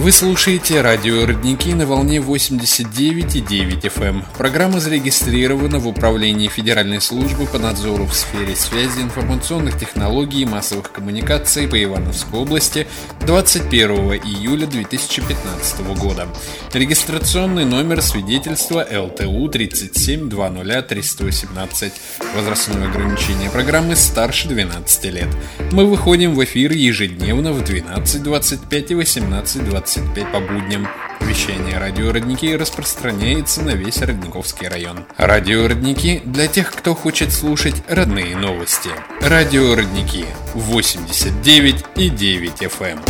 Вы слушаете радио «Родники» на волне 89,9 FM. Эм. Программа зарегистрирована в Управлении Федеральной службы по надзору в сфере связи, информационных технологий и массовых коммуникаций по Ивановской области 21 июля 2015 года. Регистрационный номер свидетельства ЛТУ 3720318. Возрастное ограничение программы старше 12 лет. Мы выходим в эфир ежедневно в 12.25 и 18.25 25 по будням. Вещание радио «Родники» распространяется на весь Родниковский район. Радио «Родники» для тех, кто хочет слушать родные новости. Радио «Родники» 89 и 9 FM.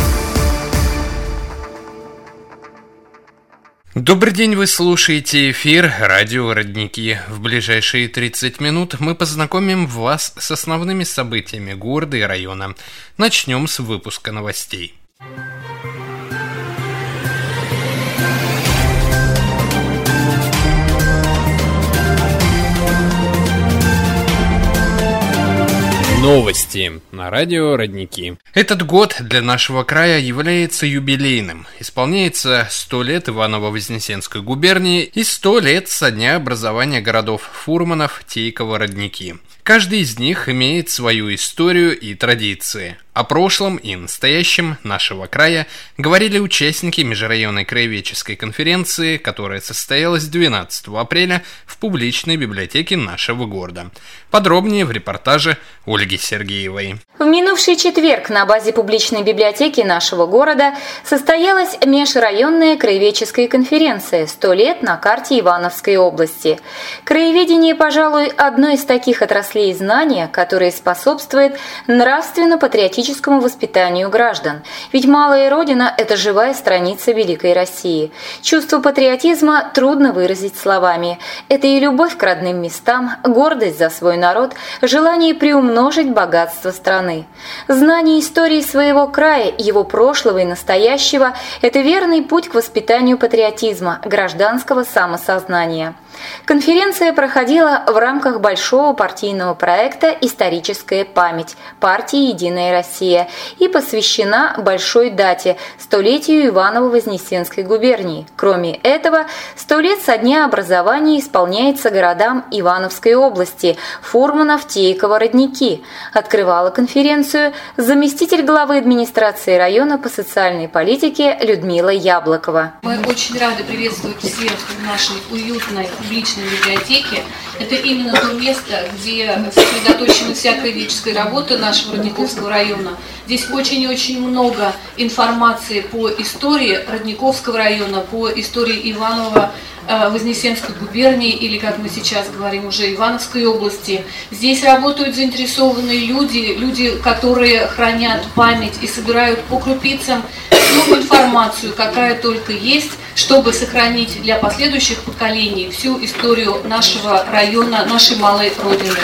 Добрый день, вы слушаете эфир «Радио Родники». В ближайшие 30 минут мы познакомим вас с основными событиями города и района. Начнем с выпуска новостей. новость. Новости на радио «Родники». Этот год для нашего края является юбилейным. Исполняется 100 лет Иваново-Вознесенской губернии и 100 лет со дня образования городов Фурманов, Тейково, Родники. Каждый из них имеет свою историю и традиции. О прошлом и настоящем нашего края говорили участники межрайонной краеведческой конференции, которая состоялась 12 апреля в публичной библиотеке нашего города. Подробнее в репортаже Ольги Сергеевой. В минувший четверг на базе публичной библиотеки нашего города состоялась межрайонная краеведческая конференция «100 лет на карте Ивановской области». Краеведение, пожалуй, одно из таких отраслей знания, которое способствует нравственно-патриотическому патриотическому воспитанию граждан. Ведь малая родина – это живая страница великой России. Чувство патриотизма трудно выразить словами. Это и любовь к родным местам, гордость за свой народ, желание приумножить богатство страны. Знание истории своего края, его прошлого и настоящего – это верный путь к воспитанию патриотизма, гражданского самосознания. Конференция проходила в рамках большого партийного проекта «Историческая память» партии «Единая Россия» и посвящена большой дате – столетию Иваново-Вознесенской губернии. Кроме этого, сто лет со дня образования исполняется городам Ивановской области – Фурманов, Тейково, Родники. Открывала конференцию заместитель главы администрации района по социальной политике Людмила Яблокова. Мы очень рады приветствовать всех в нашей уютной публичной библиотеке. Это именно то место, где сосредоточена вся клиническая работа нашего Родниковского района. Здесь очень и очень много информации по истории Родниковского района, по истории Иванова, Вознесенской губернии или, как мы сейчас говорим, уже Ивановской области. Здесь работают заинтересованные люди, люди, которые хранят память и собирают по крупицам всю информацию, какая только есть, чтобы сохранить для последующих поколений всю историю нашего района, нашей малой родины.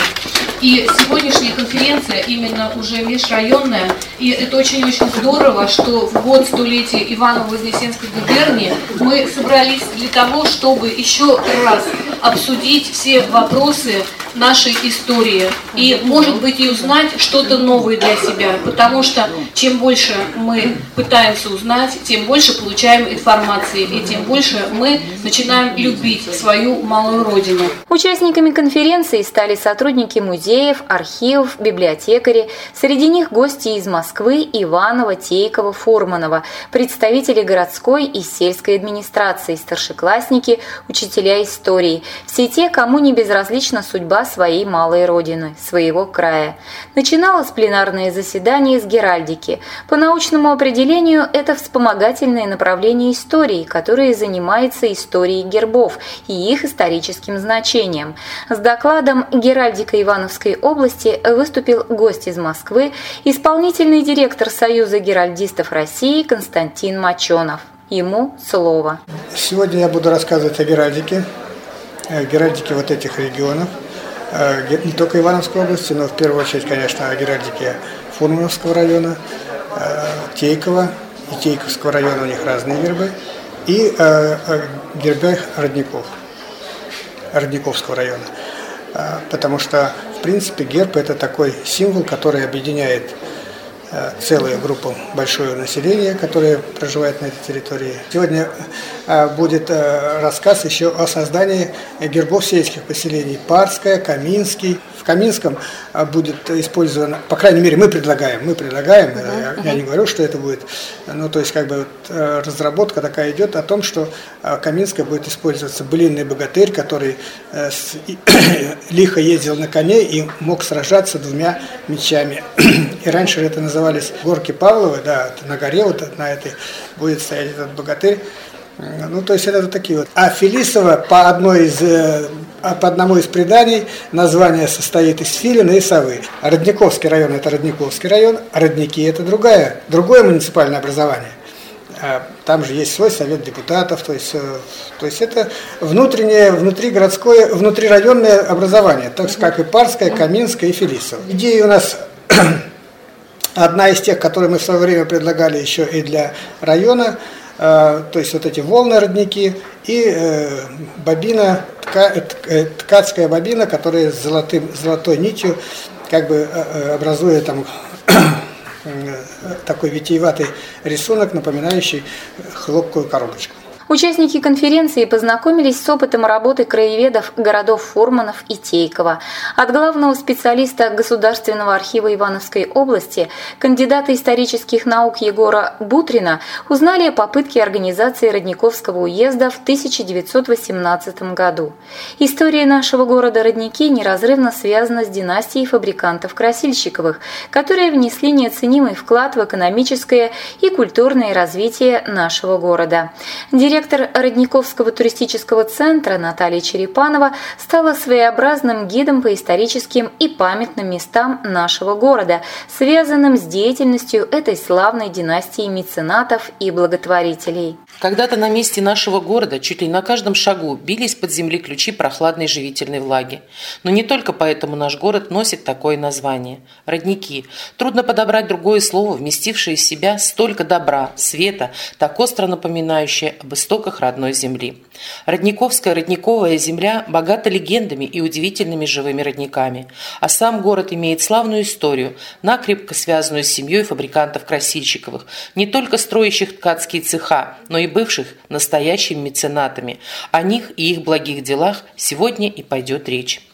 И сегодняшняя конференция именно уже межрайонная, и это очень-очень здорово, что в год столетия Иваново-Вознесенской губернии мы собрались для того, чтобы еще раз обсудить все вопросы нашей истории. И, может быть, и узнать что-то новое для себя, потому что чем больше мы пытаемся узнать, тем больше получаем информации, и тем больше мы начинаем любить свою малую родину. Участниками конференции стали сотрудники музеев, архивов, библиотекари, среди них гости из Москвы, Иванова, Тейкова, Фурманова, представители городской и сельской администрации, старшеклассники, учителя истории, все те, кому не безразлична судьба своей малой родины, своего края. Начиналось пленарное заседание с геральдики. По научному определению это вспомогательное направление истории, которое занимается историей гербов и их историческим значением. С докладом «Геральдика Ивановской области» выступил гость из Москвы, исполнительный директор Союза геральдистов России Константин Моченов. Ему слово. Сегодня я буду рассказывать о геральдике, о геральдике вот этих регионов – Э, не только Ивановской области, но в первую очередь, конечно, о геральдике Фурмановского района, э, Тейкова и Тейковского района, у них разные гербы, и э, гербе родников, Родниковского района. Потому что, в принципе, герб – это такой символ, который объединяет Э, целую группу большое населения, которое проживает на этой территории. Сегодня э, будет э, рассказ еще о создании гербов сельских поселений Парская, Каминский. В Каминском будет использовано, по крайней мере, мы предлагаем, мы предлагаем, uh-huh. я, я не говорю, что это будет, ну, то есть, как бы вот, разработка такая идет о том, что Каминская будет использоваться былинный богатырь, который лихо ездил на коне и мог сражаться двумя мечами. И раньше это называлось назывались горки Павловы, да, на горе вот на этой будет стоять этот богатырь. Ну, то есть это вот такие вот. А Фелисова по одной из э, а по одному из преданий название состоит из филина и совы. Родниковский район – это Родниковский район, Родники – это другая, другое муниципальное образование. А там же есть свой совет депутатов, то есть, э, то есть это внутреннее, внутригородское, внутрирайонное образование, так же, как и Парское, Каминское и Фелисово. Идеи у нас Одна из тех, которые мы в свое время предлагали еще и для района, э, то есть вот эти волны родники и э, бобина, э, ткацкая бобина, которая с золотым, золотой нитью как бы образует там такой витиеватый рисунок, напоминающий хлопковую коробочку. Участники конференции познакомились с опытом работы краеведов городов Фурманов и Тейкова. От главного специалиста Государственного архива Ивановской области, кандидата исторических наук Егора Бутрина, узнали о попытке организации Родниковского уезда в 1918 году. История нашего города Родники неразрывно связана с династией фабрикантов Красильщиковых, которые внесли неоценимый вклад в экономическое и культурное развитие нашего города. Директор Директор Родниковского туристического центра Наталья Черепанова стала своеобразным гидом по историческим и памятным местам нашего города, связанным с деятельностью этой славной династии меценатов и благотворителей. Когда-то на месте нашего города чуть ли на каждом шагу бились под земли ключи прохладной живительной влаги. Но не только поэтому наш город носит такое название – родники. Трудно подобрать другое слово, вместившее в себя столько добра, света, так остро напоминающее об истоках родной земли. Родниковская родниковая земля богата легендами и удивительными живыми родниками. А сам город имеет славную историю, накрепко связанную с семьей фабрикантов Красильщиковых, не только строящих ткацкие цеха, но и бывших настоящими меценатами. О них и их благих делах сегодня и пойдет речь.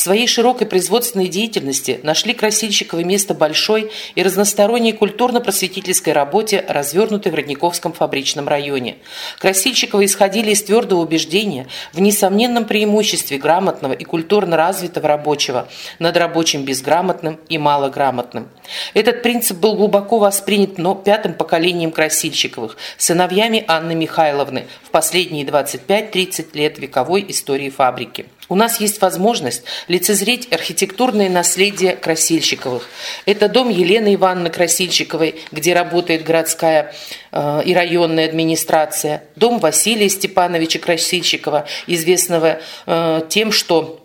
Своей широкой производственной деятельности нашли Красильщиковы место большой и разносторонней культурно-просветительской работе, развернутой в Родниковском фабричном районе. Красильщиковы исходили из твердого убеждения в несомненном преимуществе грамотного и культурно развитого рабочего над рабочим безграмотным и малограмотным. Этот принцип был глубоко воспринят но пятым поколением Красильщиковых, сыновьями Анны Михайловны в последние 25-30 лет вековой истории фабрики. У нас есть возможность лицезреть архитектурное наследие Красильщиковых. Это дом Елены Ивановны Красильщиковой, где работает городская э, и районная администрация. Дом Василия Степановича Красильщикова, известного э, тем, что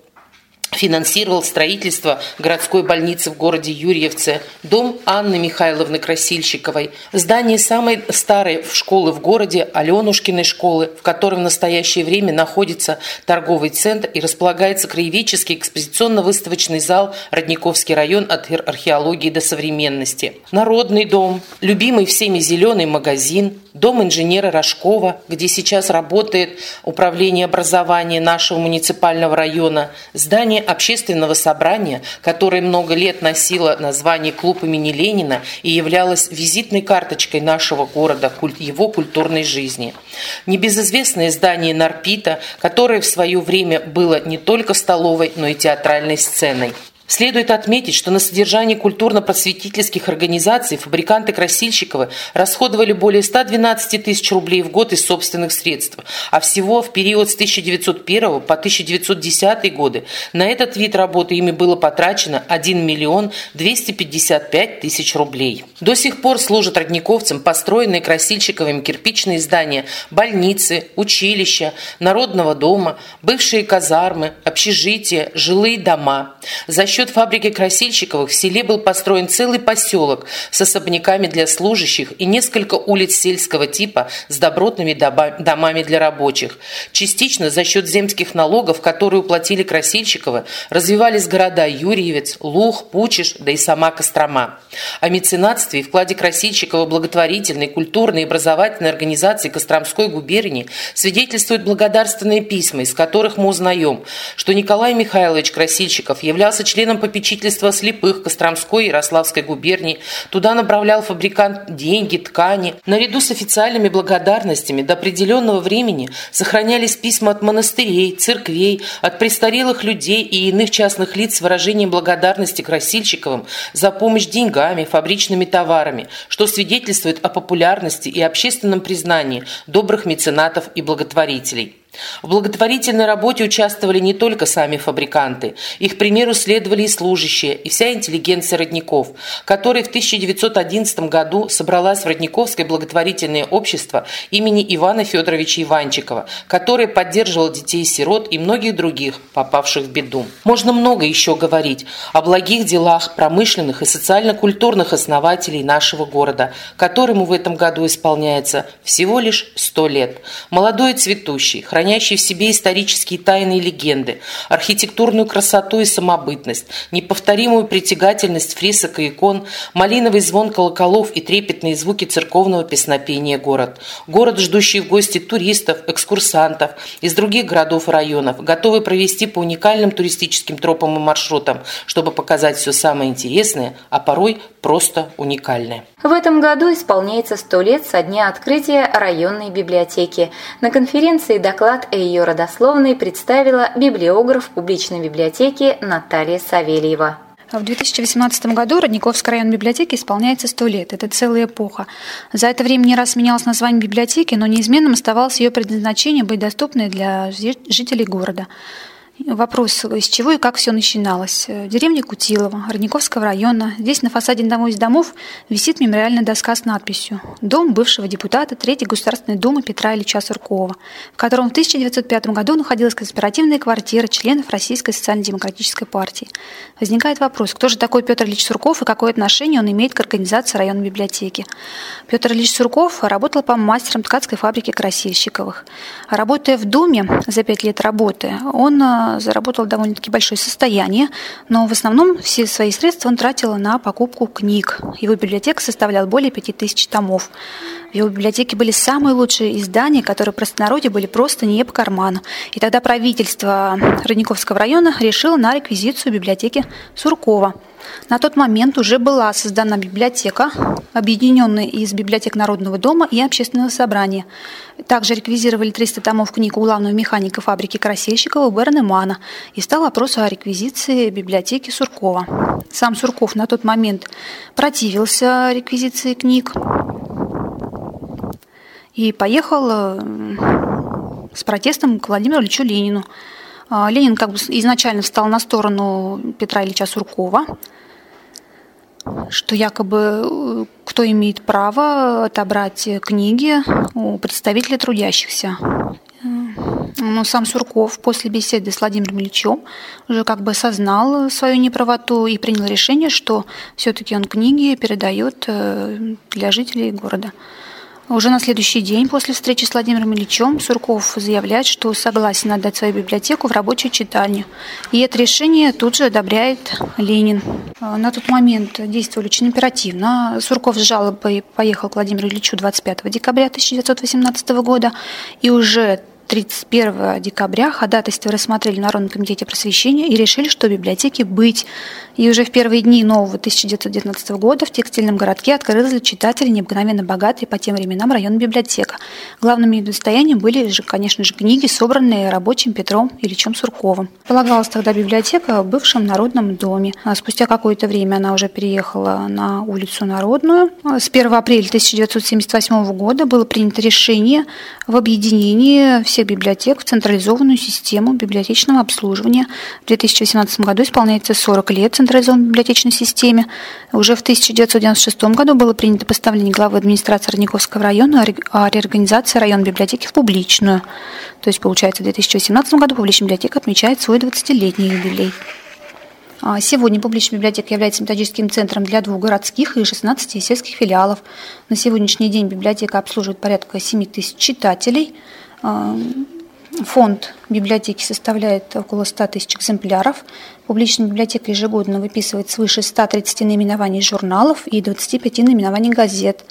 финансировал строительство городской больницы в городе Юрьевце, дом Анны Михайловны Красильщиковой, здание самой старой школы в городе, Аленушкиной школы, в которой в настоящее время находится торговый центр и располагается краеведческий экспозиционно-выставочный зал Родниковский район от археологии до современности. Народный дом, любимый всеми зеленый магазин, дом инженера Рожкова, где сейчас работает управление образования нашего муниципального района, здание общественного собрания, которое много лет носило название «Клуб имени Ленина» и являлось визитной карточкой нашего города, его культурной жизни. Небезызвестное здание Нарпита, которое в свое время было не только столовой, но и театральной сценой. Следует отметить, что на содержание культурно-просветительских организаций фабриканты Красильщиковы расходовали более 112 тысяч рублей в год из собственных средств, а всего в период с 1901 по 1910 годы на этот вид работы ими было потрачено 1 миллион 255 тысяч рублей. До сих пор служат родниковцам построенные Красильщиковыми кирпичные здания, больницы, училища, народного дома, бывшие казармы, общежития, жилые дома. За счет фабрики Красильщиковых в селе был построен целый поселок с особняками для служащих и несколько улиц сельского типа с добротными домами для рабочих. Частично за счет земских налогов, которые уплатили Красильщиковы, развивались города Юрьевец, Лух, Пучиш, да и сама Кострома. О меценатстве и вкладе Красильщикова благотворительной, культурной и образовательной организации Костромской губернии свидетельствуют благодарственные письма, из которых мы узнаем, что Николай Михайлович Красильщиков являлся членом попечительства слепых Костромской и Ярославской губернии, туда направлял фабрикант деньги, ткани. Наряду с официальными благодарностями до определенного времени сохранялись письма от монастырей, церквей, от престарелых людей и иных частных лиц с выражением благодарности Красильщиковым за помощь деньгами, фабричными товарами, что свидетельствует о популярности и общественном признании добрых меценатов и благотворителей. В благотворительной работе участвовали не только сами фабриканты. Их примеру следовали и служащие, и вся интеллигенция родников, которая в 1911 году собралась в Родниковское благотворительное общество имени Ивана Федоровича Иванчикова, которое поддерживало детей-сирот и многих других, попавших в беду. Можно много еще говорить о благих делах промышленных и социально-культурных основателей нашего города, которому в этом году исполняется всего лишь 100 лет. Молодой и цветущий, хранящий в себе исторические тайны и легенды, архитектурную красоту и самобытность, неповторимую притягательность фрисок и икон, малиновый звон колоколов и трепетные звуки церковного песнопения город. Город, ждущий в гости туристов, экскурсантов из других городов и районов, готовый провести по уникальным туристическим тропам и маршрутам, чтобы показать все самое интересное, а порой просто уникальное. В этом году исполняется 100 лет со дня открытия районной библиотеки. На конференции доклад о ее родословной представила библиограф публичной библиотеки Наталья Савельева. В 2018 году Родниковский район библиотеки исполняется 100 лет. Это целая эпоха. За это время не раз менялось название библиотеки, но неизменным оставалось ее предназначение быть доступной для жителей города. Вопрос, из чего и как все начиналось. Деревня Кутилова, Родниковского района. Здесь на фасаде одного из домов висит мемориальная доска с надписью «Дом бывшего депутата Третьей Государственной Думы Петра Ильича Суркова», в котором в 1905 году находилась конспиративная квартира членов Российской социально-демократической партии. Возникает вопрос, кто же такой Петр Ильич Сурков и какое отношение он имеет к организации районной библиотеки. Петр Ильич Сурков работал по мастерам ткацкой фабрики Красильщиковых. Работая в Думе за пять лет работы, он заработал довольно-таки большое состояние, но в основном все свои средства он тратил на покупку книг. Его библиотека составляла более 5000 томов. В его библиотеке были самые лучшие издания, которые в простонародье были просто не по карману. И тогда правительство Родниковского района решило на реквизицию библиотеки Суркова – на тот момент уже была создана библиотека, объединенная из библиотек Народного дома и Общественного собрания. Также реквизировали 300 томов книг у главного механика фабрики Красильщикова Берна Мана и стал вопрос о реквизиции библиотеки Суркова. Сам Сурков на тот момент противился реквизиции книг и поехал э, с протестом к Владимиру Ильичу Ленину. А, Ленин как бы изначально встал на сторону Петра Ильича Суркова, что якобы э, кто имеет право отобрать книги у представителей трудящихся. Но сам Сурков после беседы с Владимиром Ильичем уже как бы осознал свою неправоту и принял решение, что все-таки он книги передает э, для жителей города. Уже на следующий день после встречи с Владимиром Ильичем Сурков заявляет, что согласен отдать свою библиотеку в рабочую читальню. И это решение тут же одобряет Ленин. А, на тот момент действовали очень оперативно. Сурков с жалобой поехал к Владимиру Ильичу 25 декабря 1918 года и уже 31 декабря ходатайство рассмотрели в Народном комитете просвещения и решили, что библиотеки быть. И уже в первые дни нового 1919 года в текстильном городке открылась для читателей необыкновенно богатая по тем временам районная библиотека. Главным ее достоянием были, же, конечно же, книги, собранные рабочим Петром Ильичем Сурковым. Полагалась тогда библиотека в бывшем Народном доме. А спустя какое-то время она уже переехала на улицу Народную. С 1 апреля 1978 года было принято решение в объединении всех библиотек в централизованную систему библиотечного обслуживания. В 2018 году исполняется 40 лет централизованной библиотечной системе. Уже в 1996 году было принято постановление главы администрации Родниковского района о реорганизации района библиотеки в публичную. То есть, получается, в 2018 году публичная библиотека отмечает свой 20-летний юбилей. А, сегодня публичная библиотека является методическим центром для двух городских и 16 сельских филиалов. На сегодняшний день библиотека обслуживает порядка 7 тысяч читателей. А, фонд библиотеки составляет около 100 тысяч экземпляров. Публичная библиотека ежегодно выписывает свыше 130 наименований журналов и 25 наименований газет.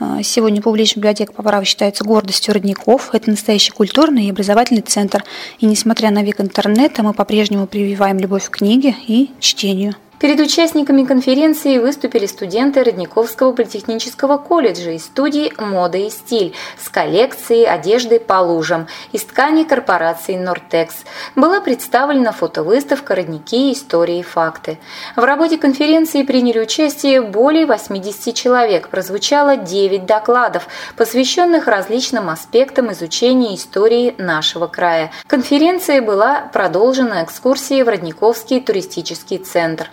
А, сегодня публичная библиотека по праву считается гордостью родников. Это настоящий культурный и образовательный центр. И несмотря на век интернета, мы по-прежнему прививаем любовь к книге и чтению. Перед участниками конференции выступили студенты Родниковского политехнического колледжа из студии «Мода и стиль» с коллекцией одежды по лужам из ткани корпорации «Нортекс». Была представлена фотовыставка «Родники. Истории и факты». В работе конференции приняли участие более 80 человек. Прозвучало 9 докладов, посвященных различным аспектам изучения истории нашего края. Конференция была продолжена экскурсией в Родниковский туристический центр.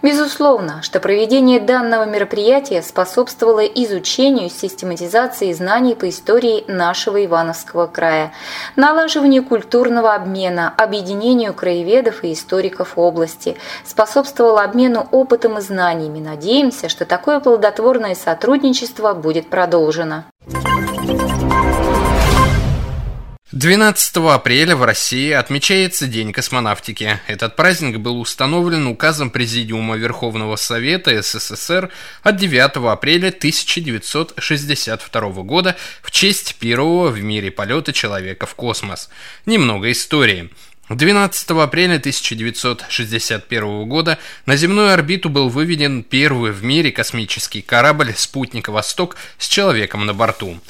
Безусловно, что проведение данного мероприятия способствовало изучению систематизации знаний по истории нашего Ивановского края, налаживанию культурного обмена, объединению краеведов и историков области, способствовало обмену опытом и знаниями. Надеемся, что такое плодотворное сотрудничество будет продолжено. 12 апреля в России отмечается День космонавтики. Этот праздник был установлен указом Президиума Верховного Совета СССР от 9 апреля 1962 года в честь первого в мире полета человека в космос. Немного истории. 12 апреля 1961 года на земную орбиту был выведен первый в мире космический корабль «Спутник Восток» с человеком на борту.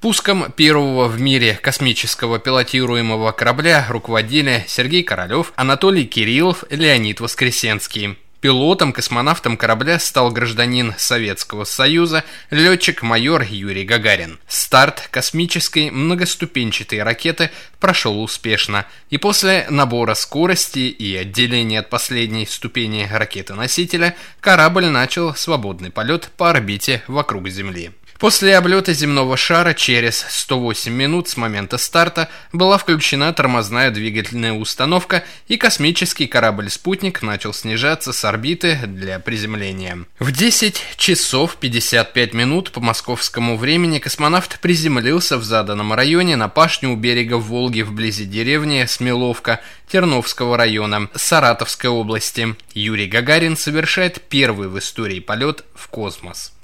Пуском первого в мире космического пилотируемого корабля руководили Сергей Королёв, Анатолий Кириллов, Леонид Воскресенский. Пилотом-космонавтом корабля стал гражданин Советского Союза, летчик-майор Юрий Гагарин. Старт космической многоступенчатой ракеты прошел успешно, и после набора скорости и отделения от последней ступени ракеты-носителя корабль начал свободный полет по орбите вокруг Земли. После облета земного шара через 108 минут с момента старта была включена тормозная двигательная установка и космический корабль-спутник начал снижаться с орбиты для приземления. В 10 часов 55 минут по московскому времени космонавт приземлился в заданном районе на пашню у берега Волги вблизи деревни Смеловка Терновского района Саратовской области. Юрий Гагарин совершает первый в истории полет в космос.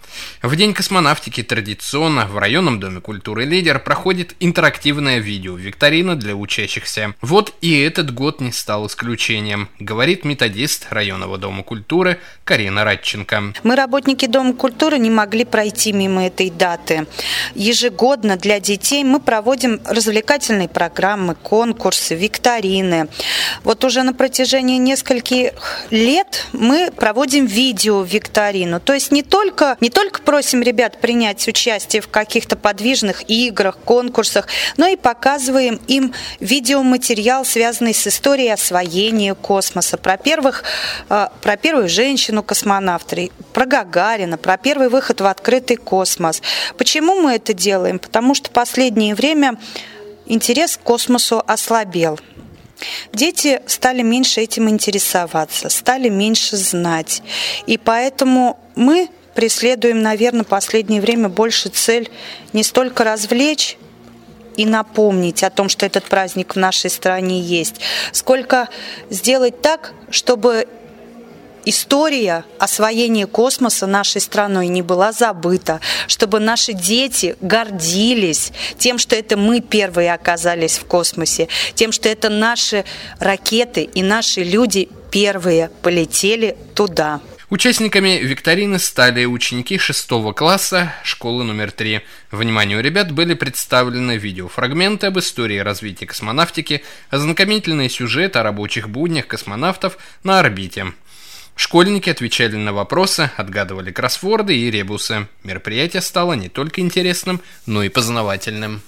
В День космонавтики традиционно в районном доме культуры «Лидер» проходит интерактивная видео-викторина для учащихся. Вот и этот год не стал исключением, говорит методист районного дома культуры Карина Радченко. Мы, работники Дома культуры, не могли пройти мимо этой даты. Ежегодно для детей мы проводим развлекательные программы, конкурсы, викторины. Вот уже на протяжении нескольких лет мы проводим видео-викторину. То есть не только, не только только просим ребят принять участие в каких-то подвижных играх, конкурсах, но и показываем им видеоматериал, связанный с историей освоения космоса, про, первых, э, про первую женщину-космонавта, про Гагарина, про первый выход в открытый космос. Почему мы это делаем? Потому что последнее время интерес к космосу ослабел. Дети стали меньше этим интересоваться, стали меньше знать. И поэтому мы преследуем, наверное, в последнее время больше цель не столько развлечь и напомнить о том, что этот праздник в нашей стране есть, сколько сделать так, чтобы история освоения космоса нашей страной не была забыта, чтобы наши дети гордились тем, что это мы первые оказались в космосе, тем, что это наши ракеты и наши люди первые полетели туда. Участниками викторины стали ученики 6 класса школы номер 3. Вниманию ребят были представлены видеофрагменты об истории развития космонавтики, ознакомительные сюжеты о рабочих буднях космонавтов на орбите. Школьники отвечали на вопросы, отгадывали кроссворды и ребусы. Мероприятие стало не только интересным, но и познавательным.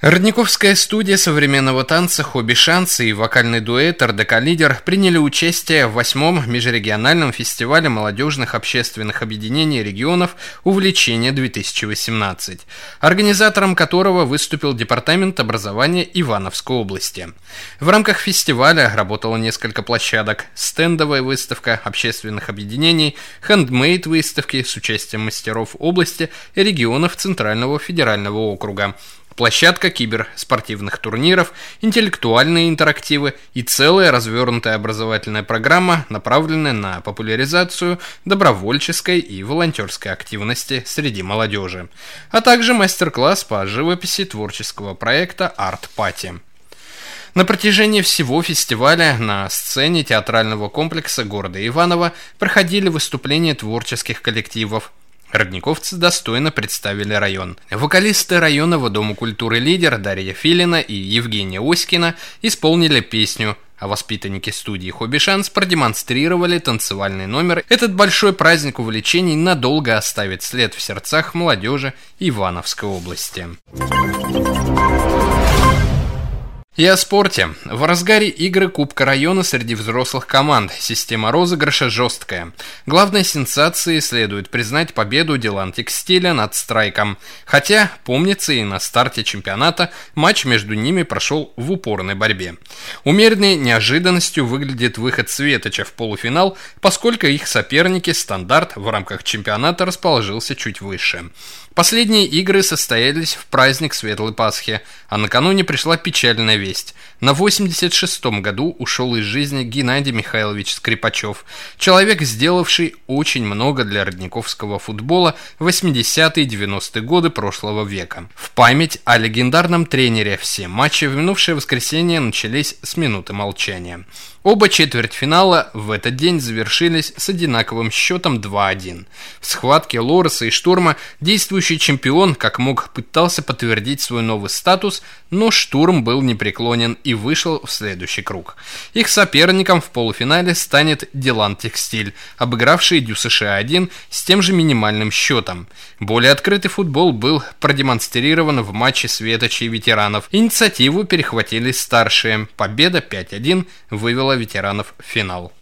Родниковская студия современного танца «Хобби Шансы» и вокальный дуэт «РДК Лидер» приняли участие в восьмом межрегиональном фестивале молодежных общественных объединений регионов «Увлечение-2018», организатором которого выступил Департамент образования Ивановской области. В рамках фестиваля работало несколько площадок, стендовая выставка общественных объединений, хендмейд-выставки с участием мастеров области и регионов Центрального федерального округа – площадка киберспортивных турниров, интеллектуальные интерактивы и целая развернутая образовательная программа, направленная на популяризацию добровольческой и волонтерской активности среди молодежи, а также мастер-класс по живописи творческого проекта «Арт Пати». На протяжении всего фестиваля на сцене театрального комплекса города Иваново проходили выступления творческих коллективов, Родниковцы достойно представили район. Вокалисты районного Дома культуры «Лидер» Дарья Филина и Евгения Оськина исполнили песню а воспитанники студии «Хобби Шанс» продемонстрировали танцевальный номер. Этот большой праздник увлечений надолго оставит след в сердцах молодежи Ивановской области. И о спорте. В разгаре игры Кубка района среди взрослых команд. Система розыгрыша жесткая. Главной сенсацией следует признать победу Дилан Текстиля над Страйком. Хотя, помнится, и на старте чемпионата матч между ними прошел в упорной борьбе. Умеренной неожиданностью выглядит выход Светоча в полуфинал, поскольку их соперники стандарт в рамках чемпионата расположился чуть выше. Последние игры состоялись в праздник Светлой Пасхи, а накануне пришла печальная весть. На 86-м году ушел из жизни Геннадий Михайлович Скрипачев, человек, сделавший очень много для родниковского футбола в 80-е и 90-е годы прошлого века. В память о легендарном тренере все матчи в минувшее воскресенье начались с минуты молчания. Оба четвертьфинала в этот день завершились с одинаковым счетом 2-1. В схватке Лореса и Штурма действующий чемпион, как мог, пытался подтвердить свой новый статус, но Штурм был непреклонен и вышел в следующий круг. Их соперником в полуфинале станет Дилан Текстиль, обыгравший Дю США-1 с тем же минимальным счетом. Более открытый футбол был продемонстрирован в матче светочей ветеранов. Инициативу перехватили старшие. Победа 5-1 вывела ветеранов в финал.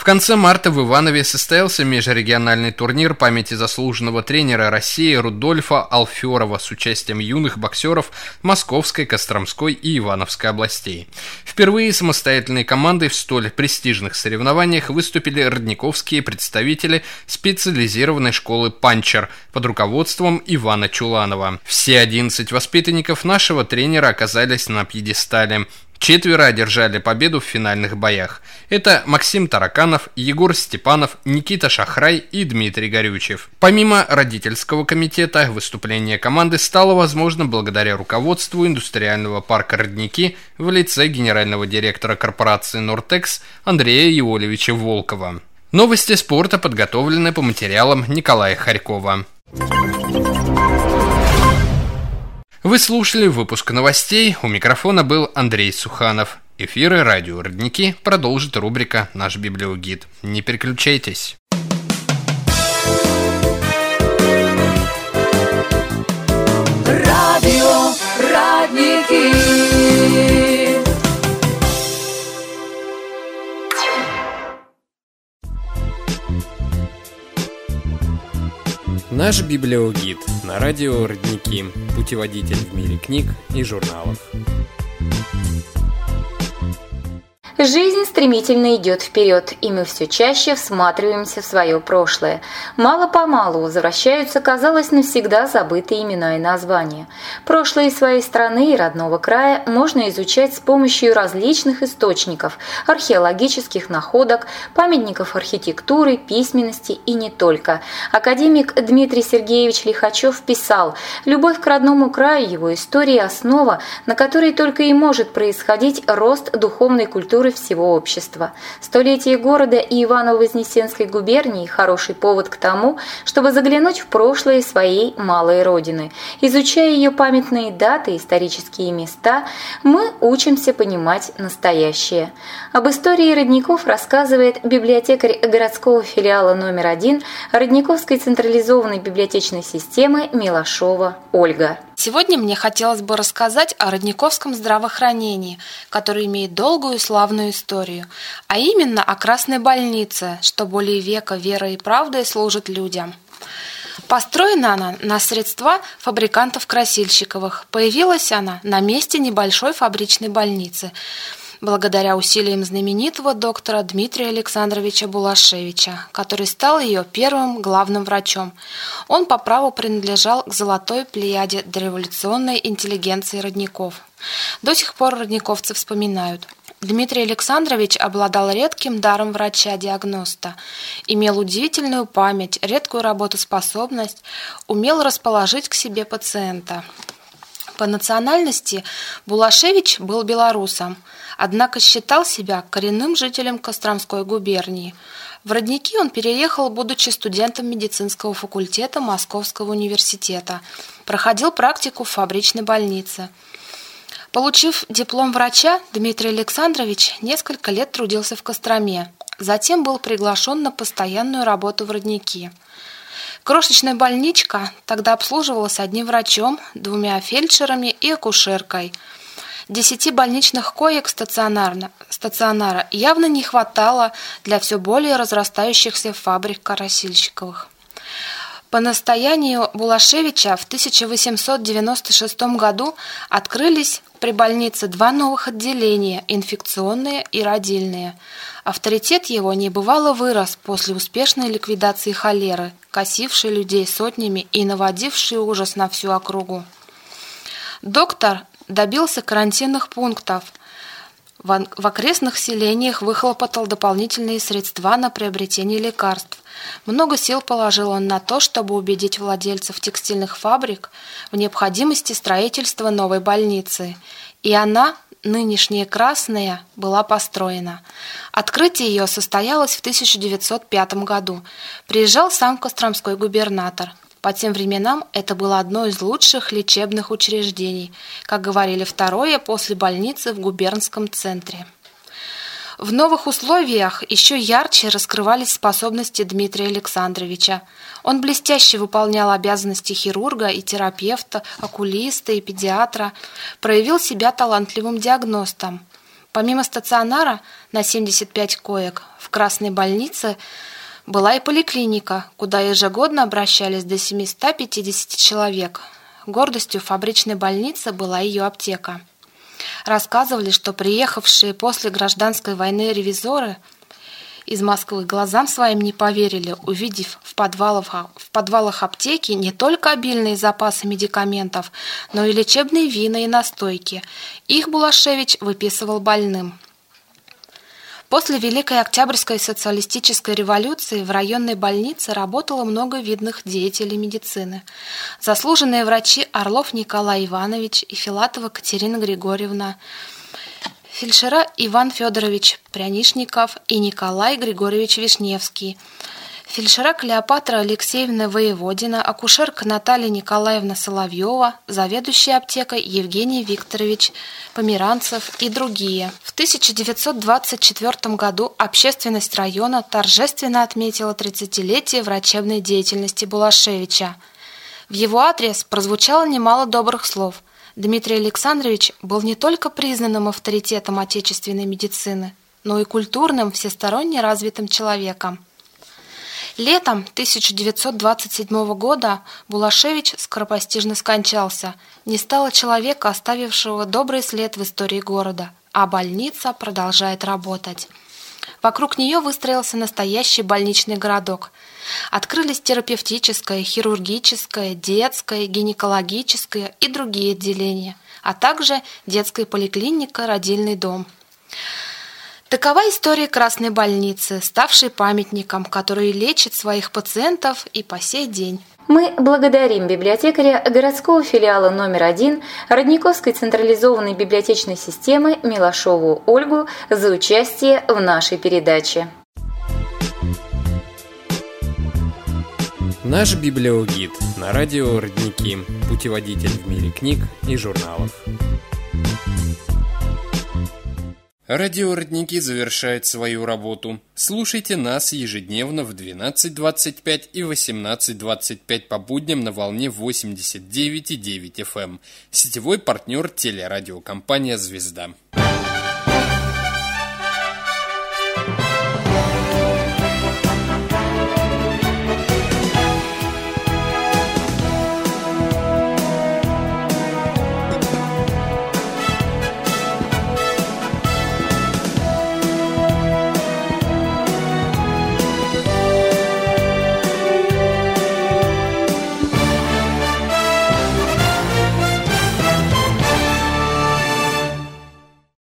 В конце марта в Иванове состоялся межрегиональный турнир памяти заслуженного тренера России Рудольфа Алферова с участием юных боксеров Московской, Костромской и Ивановской областей. Впервые самостоятельные команды в столь престижных соревнованиях выступили родниковские представители специализированной школы «Панчер» под руководством Ивана Чуланова. Все 11 воспитанников нашего тренера оказались на пьедестале. Четверо одержали победу в финальных боях. Это Максим Тараканов, Егор Степанов, Никита Шахрай и Дмитрий Горючев. Помимо родительского комитета, выступление команды стало возможно благодаря руководству индустриального парка «Родники» в лице генерального директора корпорации «Нортекс» Андрея Иолевича Волкова. Новости спорта подготовлены по материалам Николая Харькова. Вы слушали выпуск новостей. У микрофона был Андрей Суханов. Эфиры радио «Родники» продолжит рубрика «Наш библиогид». Не переключайтесь. Радио «Родники» Наш библиогид на радио «Родники» – путеводитель в мире книг и журналов. Жизнь стремительно идет вперед, и мы все чаще всматриваемся в свое прошлое. Мало-помалу возвращаются, казалось, навсегда забытые имена и названия. Прошлое своей страны и родного края можно изучать с помощью различных источников, археологических находок, памятников архитектуры, письменности и не только. Академик Дмитрий Сергеевич Лихачев писал «Любовь к родному краю, его истории – основа, на которой только и может происходить рост духовной культуры культуры всего общества. Столетие города и Иваново-Вознесенской губернии – хороший повод к тому, чтобы заглянуть в прошлое своей малой родины. Изучая ее памятные даты, исторические места, мы учимся понимать настоящее. Об истории родников рассказывает библиотекарь городского филиала номер один Родниковской централизованной библиотечной системы Милашова Ольга. Сегодня мне хотелось бы рассказать о родниковском здравоохранении, которое имеет долгую и славную историю, а именно о Красной больнице, что более века верой и правдой служит людям. Построена она на средства фабрикантов Красильщиковых. Появилась она на месте небольшой фабричной больницы – благодаря усилиям знаменитого доктора Дмитрия Александровича Булашевича, который стал ее первым главным врачом. Он по праву принадлежал к золотой плеяде дореволюционной интеллигенции родников. До сих пор родниковцы вспоминают – Дмитрий Александрович обладал редким даром врача-диагноста, имел удивительную память, редкую работоспособность, умел расположить к себе пациента. По национальности Булашевич был белорусом, однако считал себя коренным жителем Костромской губернии. В родники он переехал, будучи студентом медицинского факультета Московского университета. Проходил практику в фабричной больнице. Получив диплом врача, Дмитрий Александрович несколько лет трудился в Костроме. Затем был приглашен на постоянную работу в родники – Крошечная больничка тогда обслуживалась одним врачом, двумя фельдшерами и акушеркой. Десяти больничных коек стационарно, стационара явно не хватало для все более разрастающихся фабрик Карасильщиковых. По настоянию Булашевича в 1896 году открылись при больнице два новых отделения – инфекционные и родильные. Авторитет его небывало вырос после успешной ликвидации холеры, косившей людей сотнями и наводившей ужас на всю округу. Доктор добился карантинных пунктов – в окрестных селениях выхлопотал дополнительные средства на приобретение лекарств. Много сил положил он на то, чтобы убедить владельцев текстильных фабрик в необходимости строительства новой больницы. И она, нынешняя Красная, была построена. Открытие ее состоялось в 1905 году. Приезжал сам Костромской губернатор. По тем временам это было одно из лучших лечебных учреждений, как говорили второе после больницы в губернском центре. В новых условиях еще ярче раскрывались способности Дмитрия Александровича. Он блестяще выполнял обязанности хирурга и терапевта, окулиста и педиатра, проявил себя талантливым диагностом. Помимо стационара на 75 коек в Красной больнице – была и поликлиника, куда ежегодно обращались до 750 человек. Гордостью фабричной больницы была ее аптека. Рассказывали, что приехавшие после гражданской войны ревизоры из Москвы глазам своим не поверили, увидев в подвалах, в подвалах аптеки не только обильные запасы медикаментов, но и лечебные вина и настойки. Их Булашевич выписывал больным – После Великой Октябрьской социалистической революции в районной больнице работало много видных деятелей медицины. Заслуженные врачи Орлов Николай Иванович и Филатова Катерина Григорьевна, фельдшера Иван Федорович Прянишников и Николай Григорьевич Вишневский – Фельдшера Клеопатра Алексеевна Воеводина, акушерка Наталья Николаевна Соловьева, заведующая аптекой Евгений Викторович Померанцев и другие. В 1924 году общественность района торжественно отметила 30-летие врачебной деятельности Булашевича. В его адрес прозвучало немало добрых слов. Дмитрий Александрович был не только признанным авторитетом отечественной медицины, но и культурным, всесторонне развитым человеком. Летом 1927 года Булашевич скоропостижно скончался. Не стало человека, оставившего добрый след в истории города, а больница продолжает работать. Вокруг нее выстроился настоящий больничный городок. Открылись терапевтическое, хирургическое, детское, гинекологическое и другие отделения, а также детская поликлиника, родильный дом. Такова история Красной больницы, ставшей памятником, который лечит своих пациентов и по сей день. Мы благодарим библиотекаря городского филиала номер один Родниковской централизованной библиотечной системы Милошову Ольгу за участие в нашей передаче. Наш библиогид на радио «Родники» – путеводитель в мире книг и журналов. Радио «Родники» завершает свою работу. Слушайте нас ежедневно в 12.25 и 18.25 по будням на волне 89,9 FM. Эм. Сетевой партнер телерадиокомпания «Звезда».